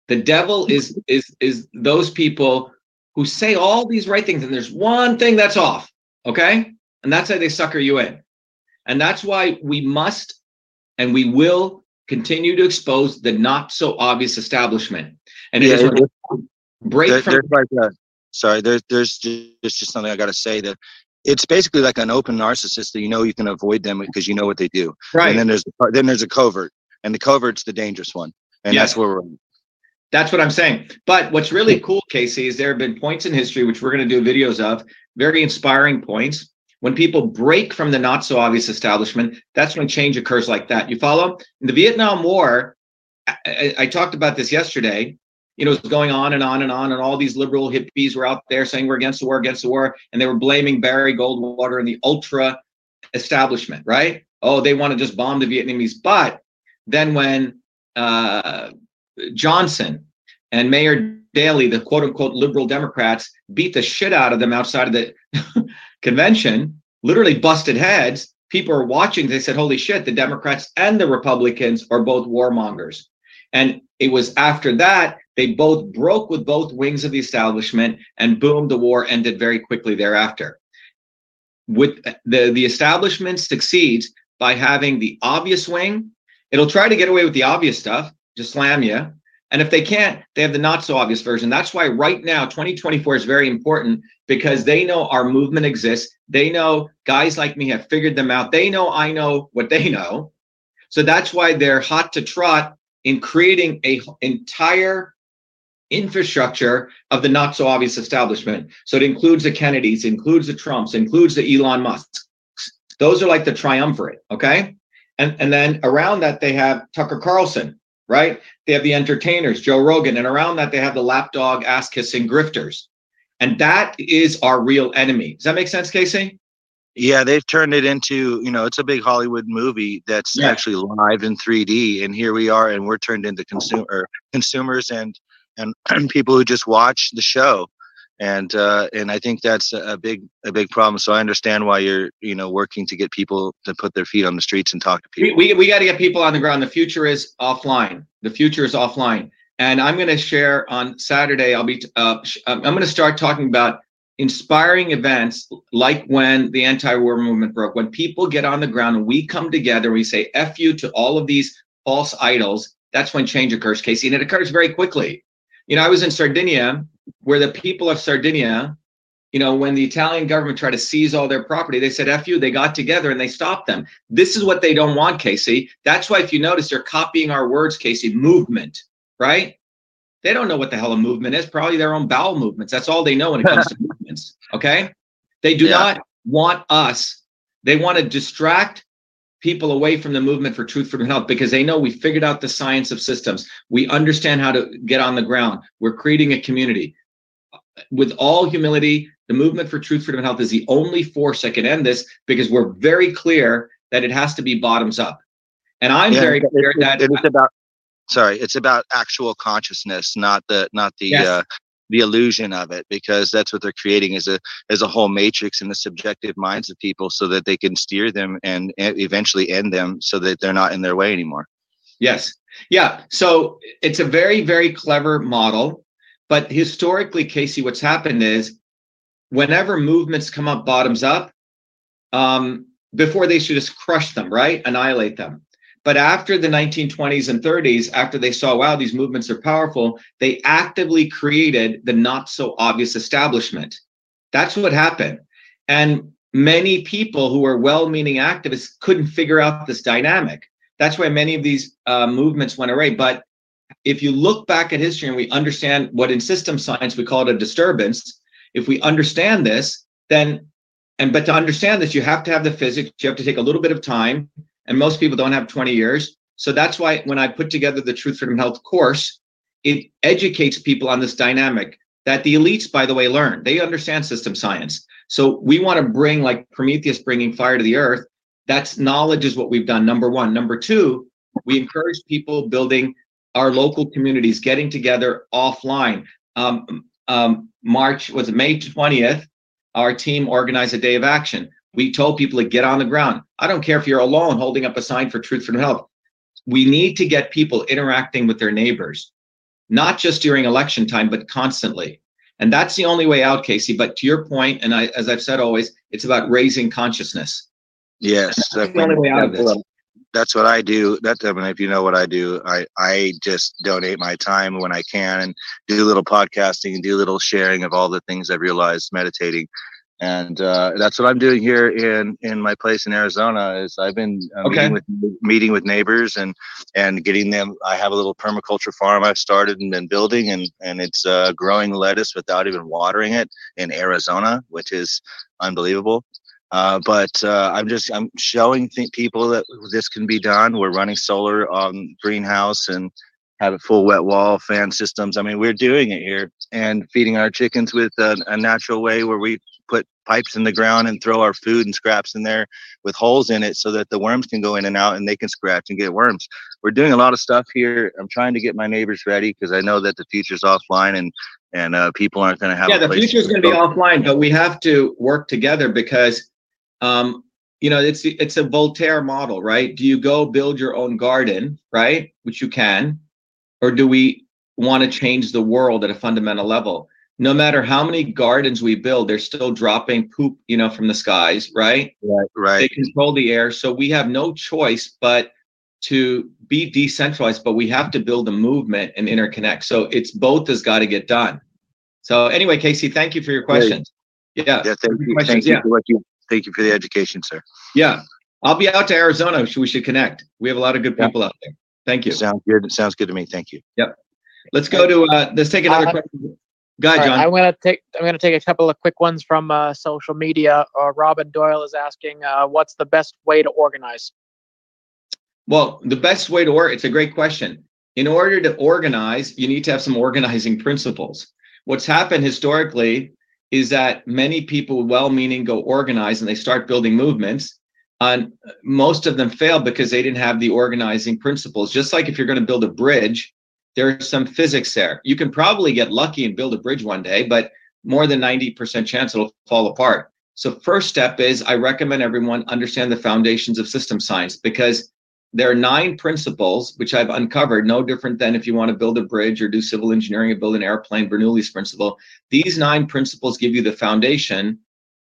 the devil is is is those people who say all these right things and there's one thing that's off okay and that's how they sucker you in and that's why we must and we will continue to expose the not so obvious establishment and it yeah, is break there, from like a, sorry there's there's just, just something i got to say that it's basically like an open narcissist that you know you can avoid them because you know what they do right and then there's then there's a covert and the covert's the dangerous one, and that's where we're. That's what I'm saying. But what's really cool, Casey, is there have been points in history which we're going to do videos of, very inspiring points. When people break from the not so obvious establishment, that's when change occurs like that. You follow? In the Vietnam War, I, I talked about this yesterday. You know, it was going on and on and on, and all these liberal hippies were out there saying we're against the war, against the war, and they were blaming Barry Goldwater and the ultra establishment, right? Oh, they want to just bomb the Vietnamese. But then when uh, Johnson and Mayor Daley, the quote unquote liberal Democrats, beat the shit out of them outside of the convention, literally busted heads. People are watching. They said, holy shit, the Democrats and the Republicans are both warmongers. And it was after that, they both broke with both wings of the establishment, and boom, the war ended very quickly thereafter. With uh, the, the establishment succeeds by having the obvious wing. It'll try to get away with the obvious stuff, just slam you. And if they can't, they have the not so obvious version. That's why right now, 2024 is very important because they know our movement exists. They know guys like me have figured them out. They know I know what they know. So that's why they're hot to trot in creating a entire infrastructure of the not so obvious establishment. So it includes the Kennedys, includes the Trumps, includes the Elon Musks. Those are like the triumvirate, okay? And and then around that they have Tucker Carlson, right? They have the entertainers, Joe Rogan, and around that they have the lapdog ass kissing grifters. And that is our real enemy. Does that make sense, Casey? Yeah, they've turned it into, you know, it's a big Hollywood movie that's yeah. actually live in 3D. And here we are, and we're turned into consumer consumers and and people who just watch the show. And uh, and I think that's a big a big problem. So I understand why you're you know working to get people to put their feet on the streets and talk to people. We we, we got to get people on the ground. The future is offline. The future is offline. And I'm going to share on Saturday. I'll be uh, I'm going to start talking about inspiring events like when the anti-war movement broke when people get on the ground and we come together we say f you to all of these false idols that's when change occurs casey and it occurs very quickly you know i was in sardinia where the people of sardinia you know when the italian government tried to seize all their property they said f you they got together and they stopped them this is what they don't want casey that's why if you notice they're copying our words casey movement right they don't know what the hell a movement is, probably their own bowel movements. That's all they know when it comes to movements. Okay. They do yeah. not want us, they want to distract people away from the movement for truth, freedom, and health because they know we figured out the science of systems. We understand how to get on the ground. We're creating a community. With all humility, the movement for truth, freedom, and health is the only force that can end this because we're very clear that it has to be bottoms up. And I'm yeah, very clear that it's about sorry it's about actual consciousness not the not the yes. uh, the illusion of it because that's what they're creating is a as a whole matrix in the subjective minds of people so that they can steer them and eventually end them so that they're not in their way anymore. Yes. Yeah. So it's a very very clever model but historically casey what's happened is whenever movements come up bottoms up um, before they should just crush them right? Annihilate them but after the 1920s and 30s, after they saw, wow, these movements are powerful, they actively created the not so obvious establishment. That's what happened. And many people who were well meaning activists couldn't figure out this dynamic. That's why many of these uh, movements went away. But if you look back at history and we understand what in system science we call it a disturbance, if we understand this, then and but to understand this, you have to have the physics, you have to take a little bit of time, and most people don't have 20 years. So that's why when I put together the Truth Freedom Health course, it educates people on this dynamic that the elites, by the way, learn. They understand system science. So we want to bring, like Prometheus bringing fire to the earth. That's knowledge, is what we've done. Number one. Number two, we encourage people building our local communities, getting together offline. Um, um, March was May 20th? Our team organized a day of action. We told people to get on the ground. I don't care if you're alone holding up a sign for truth from health. We need to get people interacting with their neighbors, not just during election time, but constantly. And that's the only way out, Casey. But to your point, and I, as I've said always, it's about raising consciousness. Yes, that's the only way out of this. That's what I do. That I mean, if you know what I do, I I just donate my time when I can and do a little podcasting and do a little sharing of all the things I've realized meditating and uh, that's what I'm doing here in in my place in Arizona. Is I've been uh, okay. meeting with meeting with neighbors and and getting them. I have a little permaculture farm I've started and been building, and and it's uh, growing lettuce without even watering it in Arizona, which is unbelievable. Uh, but uh, I'm just I'm showing th- people that this can be done. We're running solar on greenhouse and have a full wet wall fan systems. I mean, we're doing it here and feeding our chickens with a, a natural way where we put pipes in the ground and throw our food and scraps in there with holes in it so that the worms can go in and out and they can scratch and get worms. We're doing a lot of stuff here. I'm trying to get my neighbors ready because I know that the future's offline and and uh, people aren't going to have. Yeah, the future is going to be offline, but we have to work together because, um, you know, it's it's a Voltaire model, right? Do you go build your own garden, right, which you can, or do we want to change the world at a fundamental level? No matter how many gardens we build, they're still dropping poop, you know, from the skies, right? Right. right. They control the air. So we have no choice but to be decentralized, but we have to build a movement and interconnect. So it's both has got to get done. So anyway, Casey, thank you for your Great. questions. Yeah. Yeah. Thank you. Questions, Thank you yeah. for what you. Thank you for the education, sir. Yeah. I'll be out to Arizona. We should connect. We have a lot of good Yeah. people out there. Thank you. Sounds good. It sounds good to me. Thank you. Yep. Let's go to uh let's take another Uh, question. Go ahead, right, I'm gonna take I'm gonna take a couple of quick ones from uh, social media. Uh, Robin Doyle is asking, uh, what's the best way to organize? Well, the best way to work, it's a great question. In order to organize, you need to have some organizing principles. What's happened historically is that many people, well meaning, go organize and they start building movements. And most of them fail because they didn't have the organizing principles. Just like if you're going to build a bridge, there's some physics there. You can probably get lucky and build a bridge one day, but more than 90% chance it'll fall apart. So, first step is I recommend everyone understand the foundations of system science because there are nine principles which I've uncovered, no different than if you want to build a bridge or do civil engineering or build an airplane, Bernoulli's principle. These nine principles give you the foundation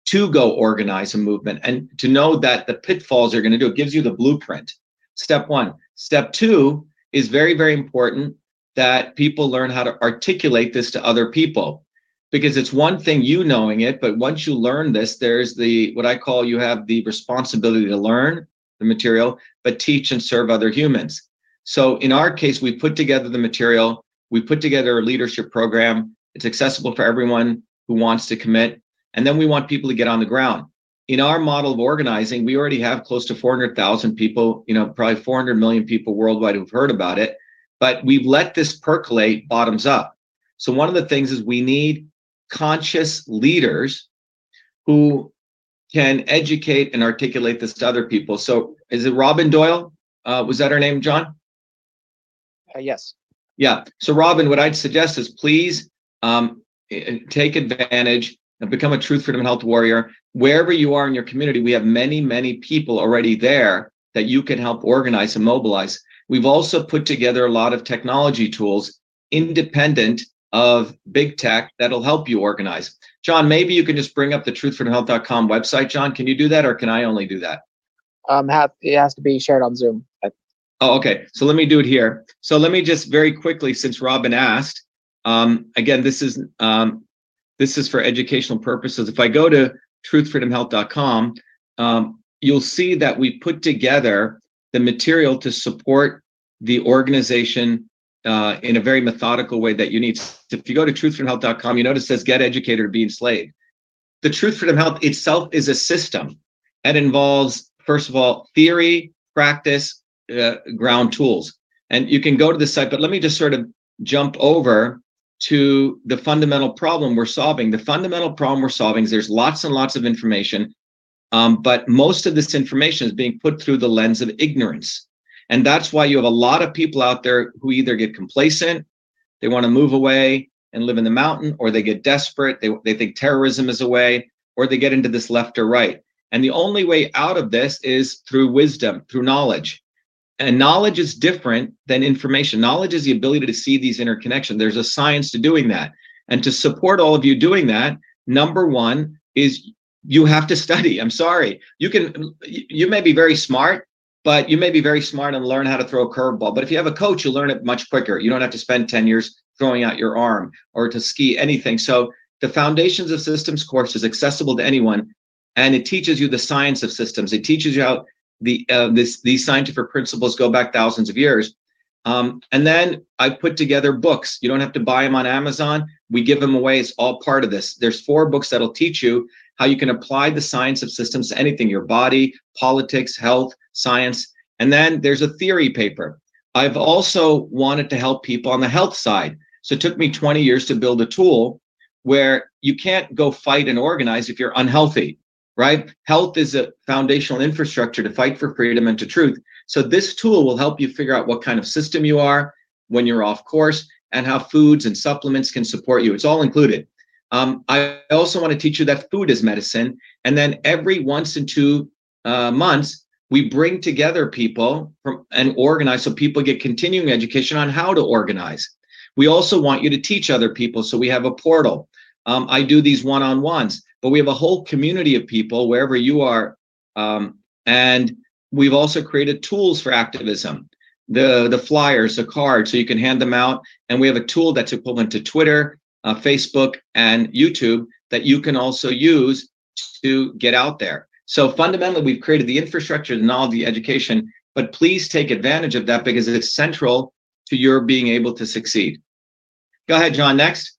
to go organize a movement and to know that the pitfalls are going to do. It gives you the blueprint. Step one. Step two is very, very important that people learn how to articulate this to other people because it's one thing you knowing it, but once you learn this, there's the what I call you have the responsibility to learn the material, but teach and serve other humans. So in our case, we put together the material, we put together a leadership program. It's accessible for everyone who wants to commit. And then we want people to get on the ground. In our model of organizing, we already have close to 400,000 people, you know, probably 400 million people worldwide who've heard about it. But we've let this percolate bottoms up. So one of the things is we need conscious leaders who can educate and articulate this to other people. So is it Robin Doyle? Uh, was that her name, John? Uh, yes. Yeah. So Robin, what I'd suggest is please um, take advantage and become a truth, freedom, and health warrior. Wherever you are in your community, we have many, many people already there that you can help organize and mobilize. We've also put together a lot of technology tools independent of big tech that'll help you organize. John, maybe you can just bring up the truthfreedomhealth.com website. John, can you do that or can I only do that? Um, have, it has to be shared on Zoom. Oh, okay. So let me do it here. So let me just very quickly, since Robin asked, um, again, this is um, this is for educational purposes. If I go to truthfreedomhealth.com, um, you'll see that we put together the material to support the organization uh, in a very methodical way that you need. If you go to truthfreedomhealth.com, you notice it says get educated or be enslaved. The Truth Freedom Health itself is a system and involves, first of all, theory, practice, uh, ground tools. And you can go to the site, but let me just sort of jump over to the fundamental problem we're solving. The fundamental problem we're solving is there's lots and lots of information, um, but most of this information is being put through the lens of ignorance. And that's why you have a lot of people out there who either get complacent, they want to move away and live in the mountain, or they get desperate, they, they think terrorism is a way, or they get into this left or right. And the only way out of this is through wisdom, through knowledge. And knowledge is different than information. Knowledge is the ability to see these interconnections. There's a science to doing that. And to support all of you doing that, number one is you have to study. I'm sorry. You can, you may be very smart, but you may be very smart and learn how to throw a curveball. But if you have a coach, you learn it much quicker. You don't have to spend 10 years throwing out your arm or to ski anything. So the Foundations of Systems course is accessible to anyone, and it teaches you the science of systems. It teaches you how the uh, this these scientific principles go back thousands of years. Um, and then I put together books. You don't have to buy them on Amazon. We give them away. It's all part of this. There's four books that'll teach you how you can apply the science of systems to anything your body, politics, health, science. And then there's a theory paper. I've also wanted to help people on the health side. So it took me 20 years to build a tool where you can't go fight and organize if you're unhealthy, right? Health is a foundational infrastructure to fight for freedom and to truth. So this tool will help you figure out what kind of system you are when you're off course and how foods and supplements can support you. It's all included. Um, I also want to teach you that food is medicine. And then every once in two uh, months, we bring together people from, and organize so people get continuing education on how to organize. We also want you to teach other people. So we have a portal. Um, I do these one on ones, but we have a whole community of people wherever you are. Um, and we've also created tools for activism the the flyers, the cards, so you can hand them out. And we have a tool that's equivalent to Twitter, uh, Facebook, and YouTube that you can also use to get out there. So fundamentally, we've created the infrastructure, the knowledge, the education. But please take advantage of that because it's central to your being able to succeed. Go ahead, John. Next.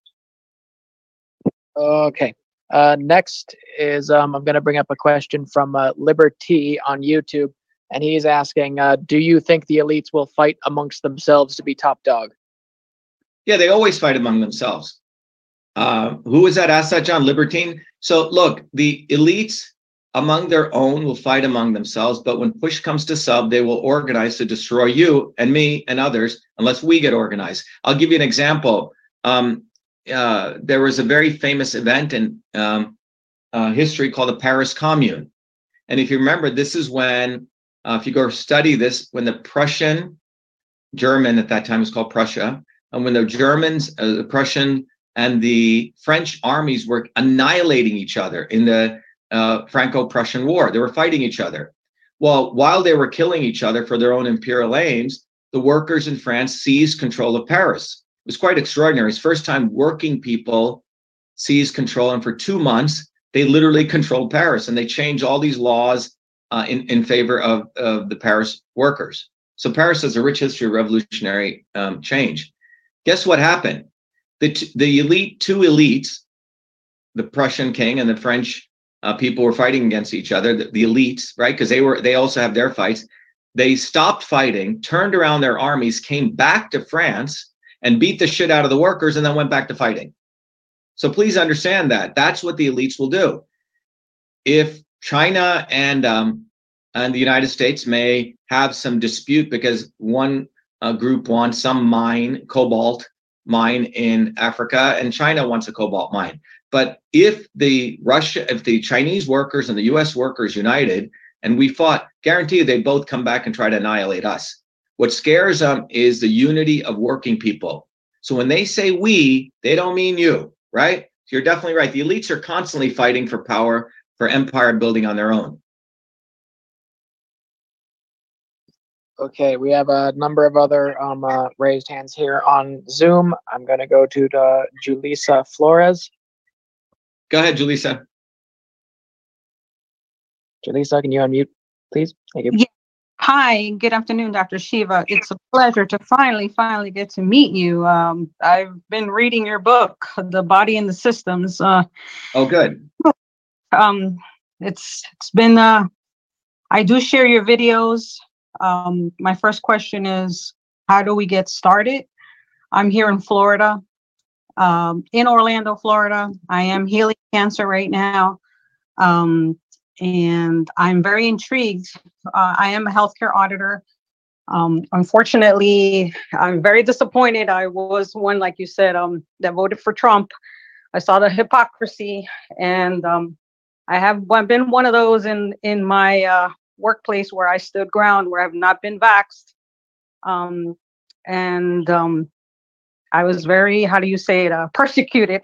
Okay. Uh, next is um, I'm going to bring up a question from uh, Liberty on YouTube and he's asking, uh, "Do you think the elites will fight amongst themselves to be top dog?" Yeah, they always fight among themselves. Uh, who was that? That John Libertine. So look, the elites among their own will fight among themselves, but when push comes to sub, they will organize to destroy you and me and others unless we get organized. I'll give you an example. Um, uh, there was a very famous event in um, uh, history called the Paris Commune. And if you remember, this is when uh, if you go study this, when the Prussian, German at that time was called Prussia, and when the Germans, uh, the Prussian, and the French armies were annihilating each other in the uh, Franco-Prussian War, they were fighting each other. Well, while they were killing each other for their own imperial aims, the workers in France seized control of Paris. It was quite extraordinary. It's first time working people seized control, and for two months they literally controlled Paris, and they changed all these laws uh, in, in favor of, of the Paris workers. So Paris has a rich history of revolutionary um, change. Guess what happened? The, the elite, two elites, the Prussian king and the French uh, people were fighting against each other, the, the elites, right? Because they were, they also have their fights. They stopped fighting, turned around their armies, came back to France and beat the shit out of the workers and then went back to fighting. So please understand that. That's what the elites will do. If China and um, and the United States may have some dispute because one uh, group wants some mine, cobalt mine in Africa, and China wants a cobalt mine. But if the Russia, if the Chinese workers and the U.S. workers united, and we fought, guarantee they both come back and try to annihilate us. What scares them is the unity of working people. So when they say we, they don't mean you, right? You're definitely right. The elites are constantly fighting for power for empire building on their own. Okay, we have a number of other um, uh, raised hands here on Zoom. I'm going to go to the Julissa Flores. Go ahead, Julissa. Julissa, can you unmute, please? Thank you. Yeah. Hi, good afternoon, Dr. Shiva. It's a pleasure to finally, finally get to meet you. Um, I've been reading your book, The Body and the Systems. Uh, oh, good um, it's it's been uh, I do share your videos. Um, my first question is, how do we get started? I'm here in Florida, um, in Orlando, Florida. I am healing cancer right now, um, and I'm very intrigued. Uh, I am a healthcare auditor. Um, unfortunately, I'm very disappointed. I was one, like you said, um, that voted for Trump. I saw the hypocrisy, and um, I have been one of those in in my uh, workplace where I stood ground, where I've not been vaxxed, um, and um, I was very, how do you say it, uh, persecuted.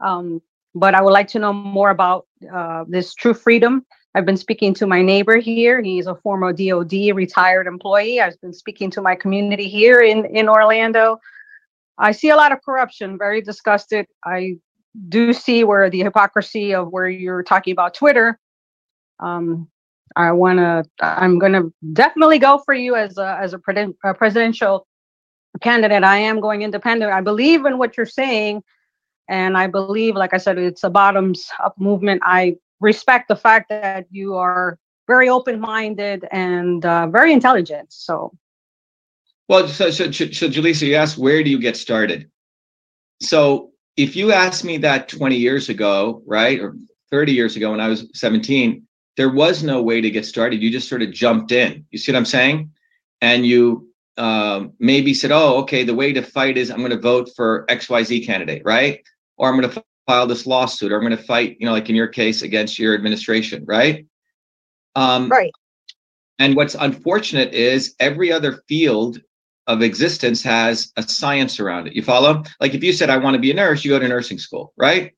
um, but I would like to know more about uh, this true freedom. I've been speaking to my neighbor here. He's a former DoD retired employee. I've been speaking to my community here in in Orlando. I see a lot of corruption. Very disgusted. I do see where the hypocrisy of where you're talking about Twitter. Um, I want to. I'm going to definitely go for you as a as a, a presidential candidate. I am going independent. I believe in what you're saying, and I believe, like I said, it's a bottoms up movement. I respect the fact that you are very open minded and uh, very intelligent. So. Well, so, so, so, Julissa, you asked, where do you get started? So if you asked me that 20 years ago, right, or 30 years ago when I was 17, there was no way to get started. You just sort of jumped in. You see what I'm saying? And you uh, maybe said, "Oh, okay, the way to fight is I'm going to vote for XYZ candidate, right? Or I'm going to file this lawsuit, or I'm going to fight, you know, like in your case, against your administration, right?" Um, right. And what's unfortunate is every other field of existence has a science around it. You follow? Like if you said, I want to be a nurse, you go to nursing school, right?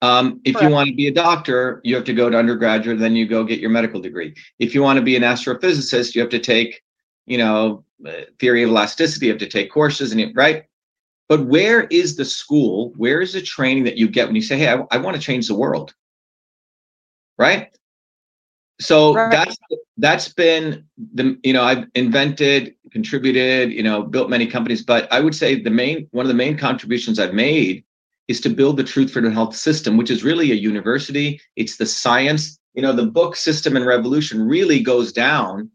Um, if you want to be a doctor, you have to go to undergraduate, then you go get your medical degree. If you want to be an astrophysicist, you have to take, you know, uh, theory of elasticity, you have to take courses, and right. But where is the school? Where is the training that you get when you say, "Hey, I, I want to change the world"? Right. So right. that's that's been the you know I've invented, contributed, you know, built many companies, but I would say the main one of the main contributions I've made is to build the Truth Freedom Health system, which is really a university. It's the science. You know, the book System and Revolution really goes down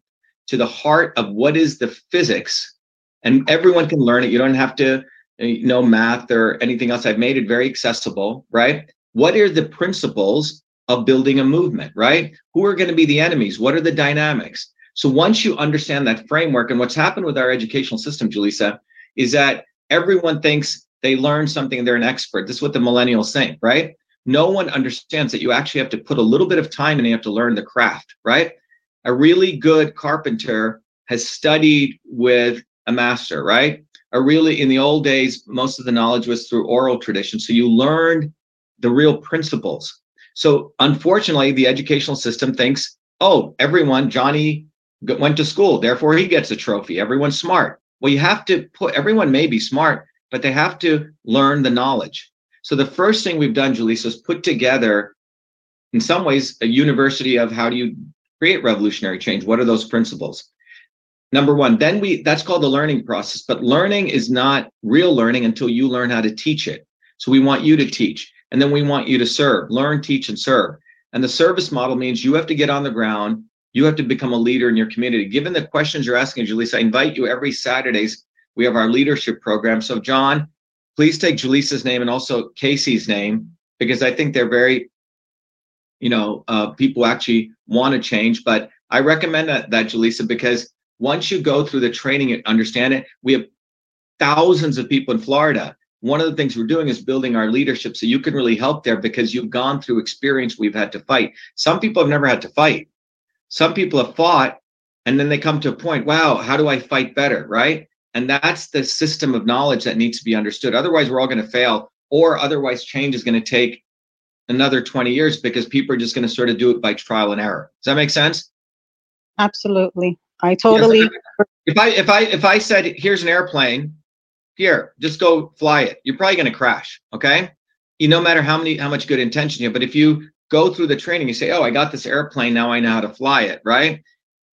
to the heart of what is the physics, and everyone can learn it. You don't have to uh, know math or anything else. I've made it very accessible, right? What are the principles of building a movement, right? Who are going to be the enemies? What are the dynamics? So once you understand that framework, and what's happened with our educational system, Julissa, is that everyone thinks they learn something they're an expert. This is what the millennials think, right? No one understands that you actually have to put a little bit of time and you have to learn the craft, right? A really good carpenter has studied with a master, right? A really, in the old days, most of the knowledge was through oral tradition. So you learned the real principles. So unfortunately, the educational system thinks, oh, everyone, Johnny went to school, therefore he gets a trophy. Everyone's smart. Well, you have to put, everyone may be smart, but they have to learn the knowledge. So the first thing we've done, Julissa, is put together, in some ways, a university of how do you create revolutionary change? What are those principles? Number one, then we that's called the learning process, but learning is not real learning until you learn how to teach it. So we want you to teach. And then we want you to serve, learn, teach, and serve. And the service model means you have to get on the ground. You have to become a leader in your community. Given the questions you're asking, Julissa, I invite you every Saturdays. We have our leadership program. So, John, please take Julissa's name and also Casey's name because I think they're very, you know, uh, people actually want to change. But I recommend that, that Julissa because once you go through the training and understand it, we have thousands of people in Florida one of the things we're doing is building our leadership so you can really help there because you've gone through experience we've had to fight. Some people have never had to fight. Some people have fought and then they come to a point, wow, how do I fight better? Right. And that's the system of knowledge that needs to be understood. Otherwise, we're all going to fail, or otherwise, change is going to take another 20 years because people are just going to sort of do it by trial and error. Does that make sense? Absolutely. I totally. If I if I if I said here's an airplane here, just go fly it. You're probably going to crash. Okay. You no matter how many, how much good intention you have, but if you go through the training, you say, oh, I got this airplane. Now I know how to fly it. Right.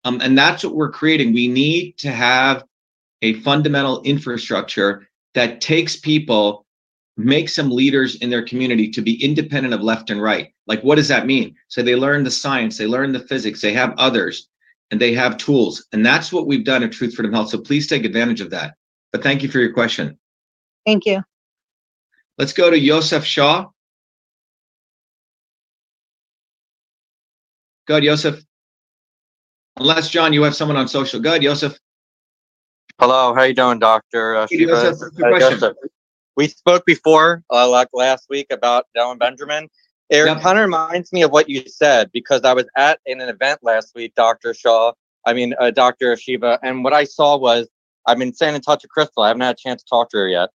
Um, and that's what we're creating. We need to have a fundamental infrastructure that takes people, makes them leaders in their community to be independent of left and right. Like, what does that mean? So they learn the science, they learn the physics, they have others, and they have tools. And that's what we've done at Truth Freedom Health. So please take advantage of that. But thank you for your question. Thank you. Let's go to Yosef Shaw. Go ahead, Yosef. Unless, John, you have someone on social. Go ahead, Yosef. Hello, how you doing, Doctor uh, Shiva? Uh, we spoke before, uh, like last week, about Dylan Benjamin. It yep. kind of reminds me of what you said because I was at an event last week, Doctor Shaw. I mean, uh, Doctor Shiva, and what I saw was I've been staying in touch with Crystal. I haven't had a chance to talk to her yet.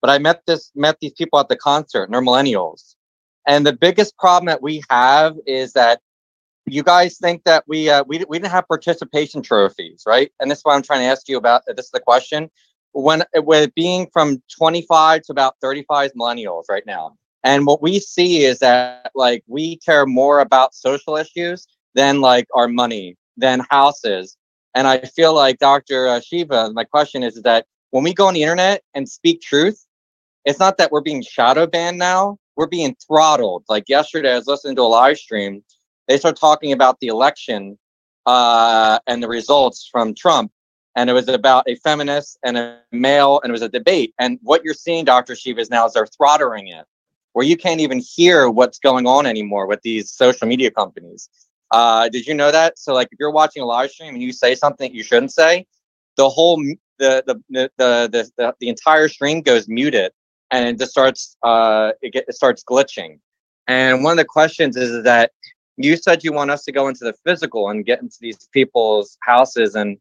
But I met this met these people at the concert, and they're millennials. And the biggest problem that we have is that you guys think that we uh, we we didn't have participation trophies, right? And this is what I'm trying to ask you about. This is the question. When with being from 25 to about 35 millennials right now, and what we see is that like we care more about social issues than like our money, than houses, and I feel like Dr. Uh, Shiva, my question is, is that when we go on the internet and speak truth, it's not that we're being shadow banned now, we're being throttled. Like yesterday, I was listening to a live stream. They start talking about the election uh, and the results from Trump. And it was about a feminist and a male, and it was a debate. And what you're seeing, Dr. Shiva, is now is they're throttling it, where you can't even hear what's going on anymore with these social media companies. Uh, did you know that? So like if you're watching a live stream and you say something you shouldn't say, the whole the the the the the, the entire stream goes muted and it just starts uh it, get, it starts glitching. And one of the questions is, is that you said you want us to go into the physical and get into these people's houses and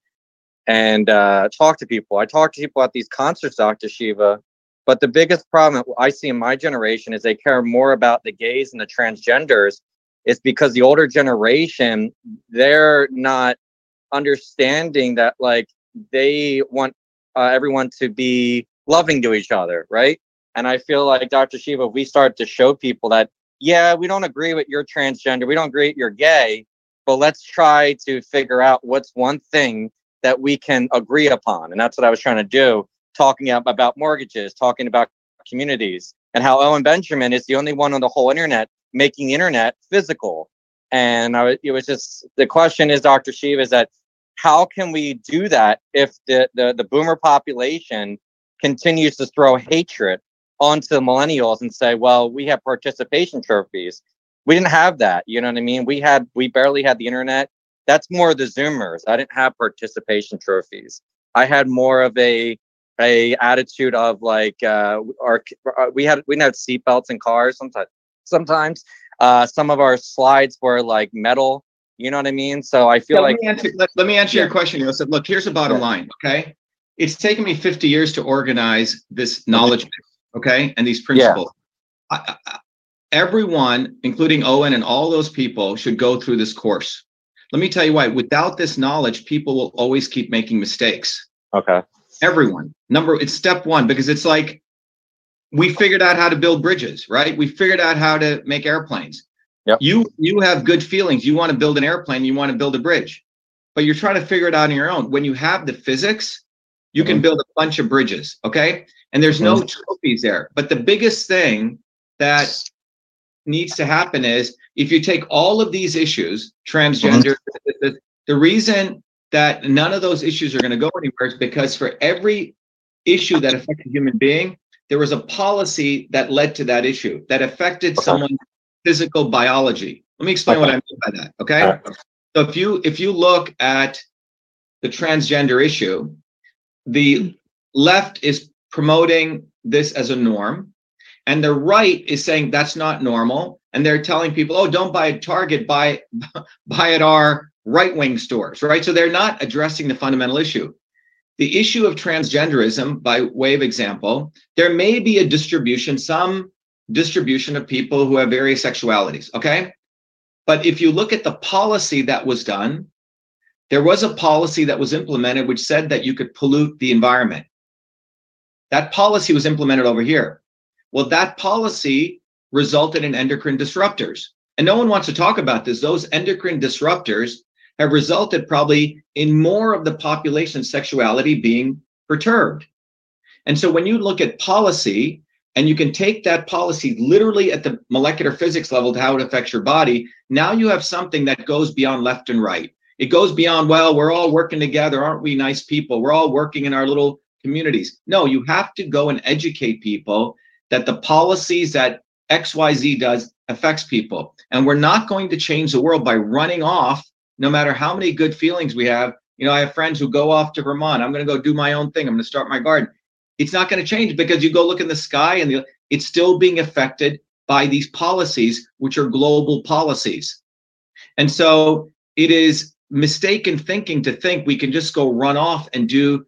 and uh, talk to people. I talk to people at these concerts, Dr. Shiva. But the biggest problem I see in my generation is they care more about the gays and the transgenders. It's because the older generation, they're not understanding that like they want uh, everyone to be loving to each other, right? And I feel like Dr. Shiva, we start to show people that, yeah, we don't agree with your transgender, we don't agree you're gay, but let's try to figure out what's one thing that we can agree upon. And that's what I was trying to do, talking about mortgages, talking about communities, and how Owen Benjamin is the only one on the whole internet making the internet physical. And I, it was just the question is, Dr. Shiva, is that how can we do that if the, the, the boomer population continues to throw hatred onto the millennials and say, well, we have participation trophies. We didn't have that. You know what I mean? We had, we barely had the internet. That's more the Zoomers. I didn't have participation trophies. I had more of a, a attitude of like, uh, our, we had, we had seatbelts in cars sometimes, sometimes, uh, some of our slides were like metal you know what I mean? So I feel yeah, like let me answer, let, let me answer yeah. your question. You said, look, here's the bottom yeah. line. Okay, it's taken me 50 years to organize this knowledge. Okay, and these principles. I, I, everyone, including Owen and all those people, should go through this course. Let me tell you why. Without this knowledge, people will always keep making mistakes. Okay. Everyone. Number. It's step one because it's like we figured out how to build bridges, right? We figured out how to make airplanes Yep. You you have good feelings. You want to build an airplane, you want to build a bridge. But you're trying to figure it out on your own. When you have the physics, you mm-hmm. can build a bunch of bridges, okay? And there's no mm-hmm. trophies there. But the biggest thing that needs to happen is if you take all of these issues, transgender, mm-hmm. the, the reason that none of those issues are going to go anywhere is because for every issue that affects a human being, there was a policy that led to that issue that affected someone's physical biology. Let me explain what I mean by that. Okay. So if you if you look at the transgender issue, the left is promoting this as a norm, and the right is saying that's not normal, and they're telling people, oh, don't buy at Target, buy buy at our right wing stores, right? So they're not addressing the fundamental issue. The issue of transgenderism, by way of example, there may be a distribution, some distribution of people who have various sexualities. Okay. But if you look at the policy that was done, there was a policy that was implemented which said that you could pollute the environment. That policy was implemented over here. Well, that policy resulted in endocrine disruptors. And no one wants to talk about this. Those endocrine disruptors have resulted probably in more of the population's sexuality being perturbed. And so when you look at policy, and you can take that policy literally at the molecular physics level to how it affects your body. Now you have something that goes beyond left and right. It goes beyond, well, we're all working together. Aren't we nice people? We're all working in our little communities. No, you have to go and educate people that the policies that XYZ does affects people. And we're not going to change the world by running off, no matter how many good feelings we have. You know, I have friends who go off to Vermont. I'm going to go do my own thing. I'm going to start my garden it's not going to change because you go look in the sky and the, it's still being affected by these policies, which are global policies. And so it is mistaken thinking to think we can just go run off and do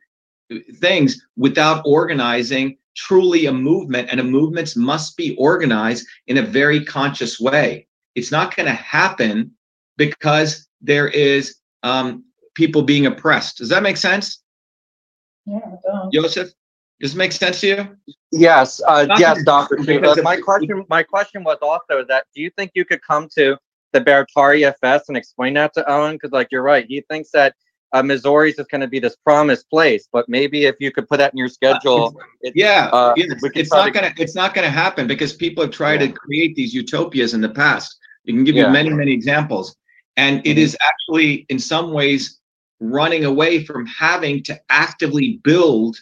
things without organizing truly a movement. And a movements must be organized in a very conscious way. It's not going to happen because there is um, people being oppressed. Does that make sense? Yeah, Joseph? Does it make sense to you? Yes, uh, yes, Doctor. my question, my question was also that: Do you think you could come to the Bertari FS and explain that to Owen? Because, like, you're right. He thinks that uh, Missouri's is going to be this promised place, but maybe if you could put that in your schedule, it, yeah, uh, it's not gonna it's not gonna happen because people have tried yeah. to create these utopias in the past. You can give yeah. you many many examples, and mm-hmm. it is actually in some ways running away from having to actively build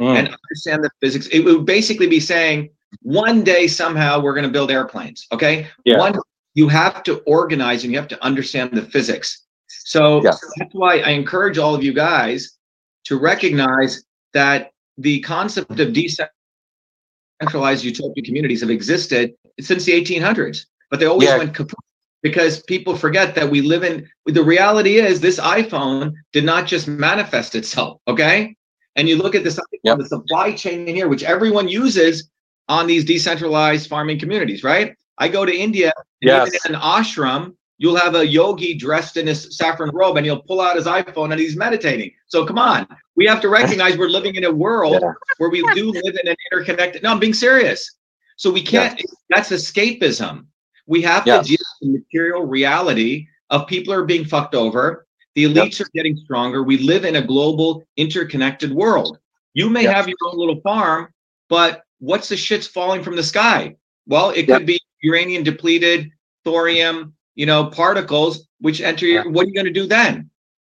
mm. and understand the physics. It would basically be saying one day somehow we're going to build airplanes. Okay. Yeah. One, you have to organize and you have to understand the physics. So yeah. that's why I encourage all of you guys to recognize that the concept of decentralized utopian communities have existed since the 1800s, but they always yeah. went kaput because people forget that we live in the reality is this iPhone did not just manifest itself, okay? And you look at this yep. the supply chain in here, which everyone uses on these decentralized farming communities, right? I go to India, yes. in an ashram, you'll have a yogi dressed in his saffron robe and he'll pull out his iPhone and he's meditating. So come on, we have to recognize we're living in a world yeah. where we do live in an interconnected. No, I'm being serious. So we can't, yes. that's escapism. We have yes. to deal with the material reality of people are being fucked over. The elites yep. are getting stronger. We live in a global interconnected world. You may yep. have your own little farm, but what's the shit's falling from the sky? Well, it yep. could be uranium depleted, thorium, you know, particles which enter your, what are you going to do then?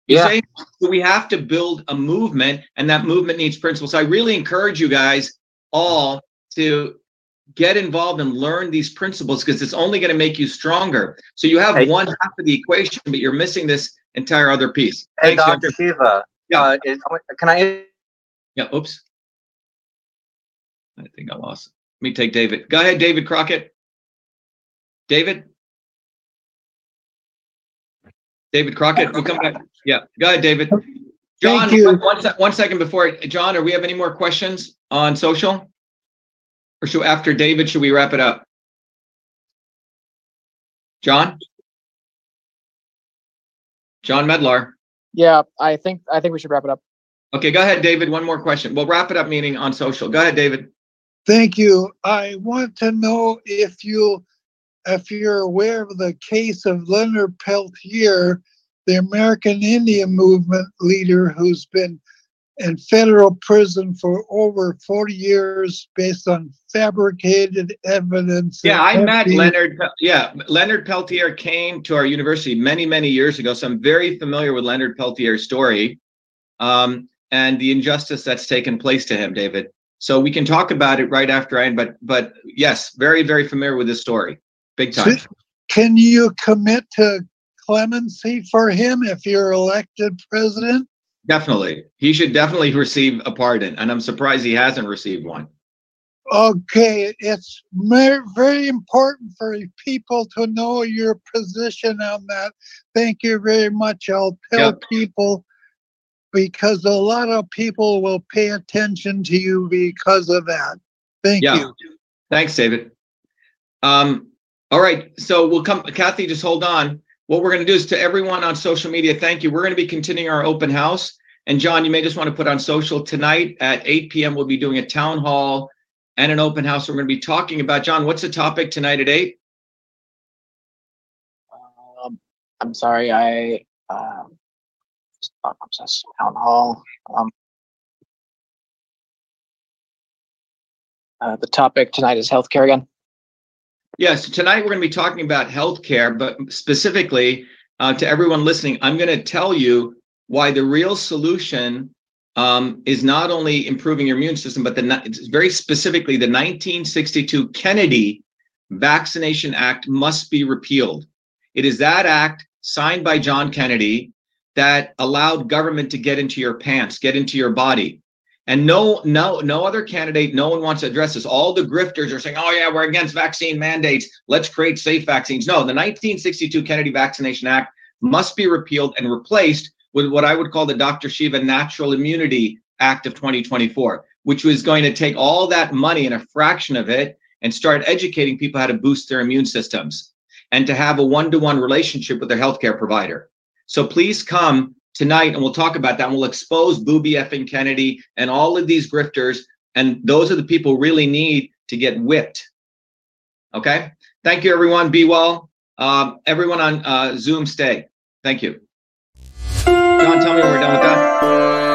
You yeah. Say? So we have to build a movement, and that movement needs principles. So I really encourage you guys all to get involved and learn these principles because it's only going to make you stronger. So you have hey. one half of the equation, but you're missing this entire other piece. Hey, Thanks, Dr. Shiva. Yeah. Uh, is, can I? Yeah. Oops. I think I lost. Let me take David. Go ahead, David Crockett. David. David Crockett. We'll come back. Yeah. Go ahead, David. john one second before John, are we have any more questions on social? Or should after David, should we wrap it up? John? John Medlar. Yeah, I think I think we should wrap it up. Okay, go ahead, David. One more question. We'll wrap it up meeting on social. Go ahead, David. Thank you. I want to know if you if you're aware of the case of Leonard Peltier, the American Indian movement leader who's been in federal prison for over 40 years based on fabricated evidence. Yeah, I met Leonard. Yeah, Leonard Peltier came to our university many, many years ago. So I'm very familiar with Leonard Peltier's story um, and the injustice that's taken place to him, David. So we can talk about it right after I end. But but yes, very, very familiar with this story. Big time. Can you commit to clemency for him if you're elected president? Definitely. He should definitely receive a pardon. And I'm surprised he hasn't received one. Okay. It's very important for people to know your position on that. Thank you very much. I'll tell yep. people because a lot of people will pay attention to you because of that. Thank yeah. you. Thanks, David. Um, all right. So we'll come, Kathy, just hold on what we're going to do is to everyone on social media, thank you. We're going to be continuing our open house. And John, you may just want to put on social tonight at 8 p.m. We'll be doing a town hall and an open house. We're going to be talking about John. What's the topic tonight at 8? Um, I'm sorry, I um, town hall. Um, uh, the topic tonight is healthcare again. Yes, tonight we're going to be talking about healthcare, but specifically uh, to everyone listening, I'm going to tell you why the real solution um, is not only improving your immune system, but the very specifically the 1962 Kennedy Vaccination Act must be repealed. It is that act signed by John Kennedy that allowed government to get into your pants, get into your body. And no, no, no other candidate, no one wants to address this. All the grifters are saying, oh, yeah, we're against vaccine mandates. Let's create safe vaccines. No, the 1962 Kennedy Vaccination Act must be repealed and replaced with what I would call the Dr. Shiva Natural Immunity Act of 2024, which was going to take all that money and a fraction of it and start educating people how to boost their immune systems and to have a one to one relationship with their healthcare provider. So please come tonight and we'll talk about that. And we'll expose Booby effing Kennedy and all of these grifters. And those are the people really need to get whipped. Okay. Thank you, everyone. Be well. Um, everyone on uh, Zoom, stay. Thank you. John, tell me when we're done with that.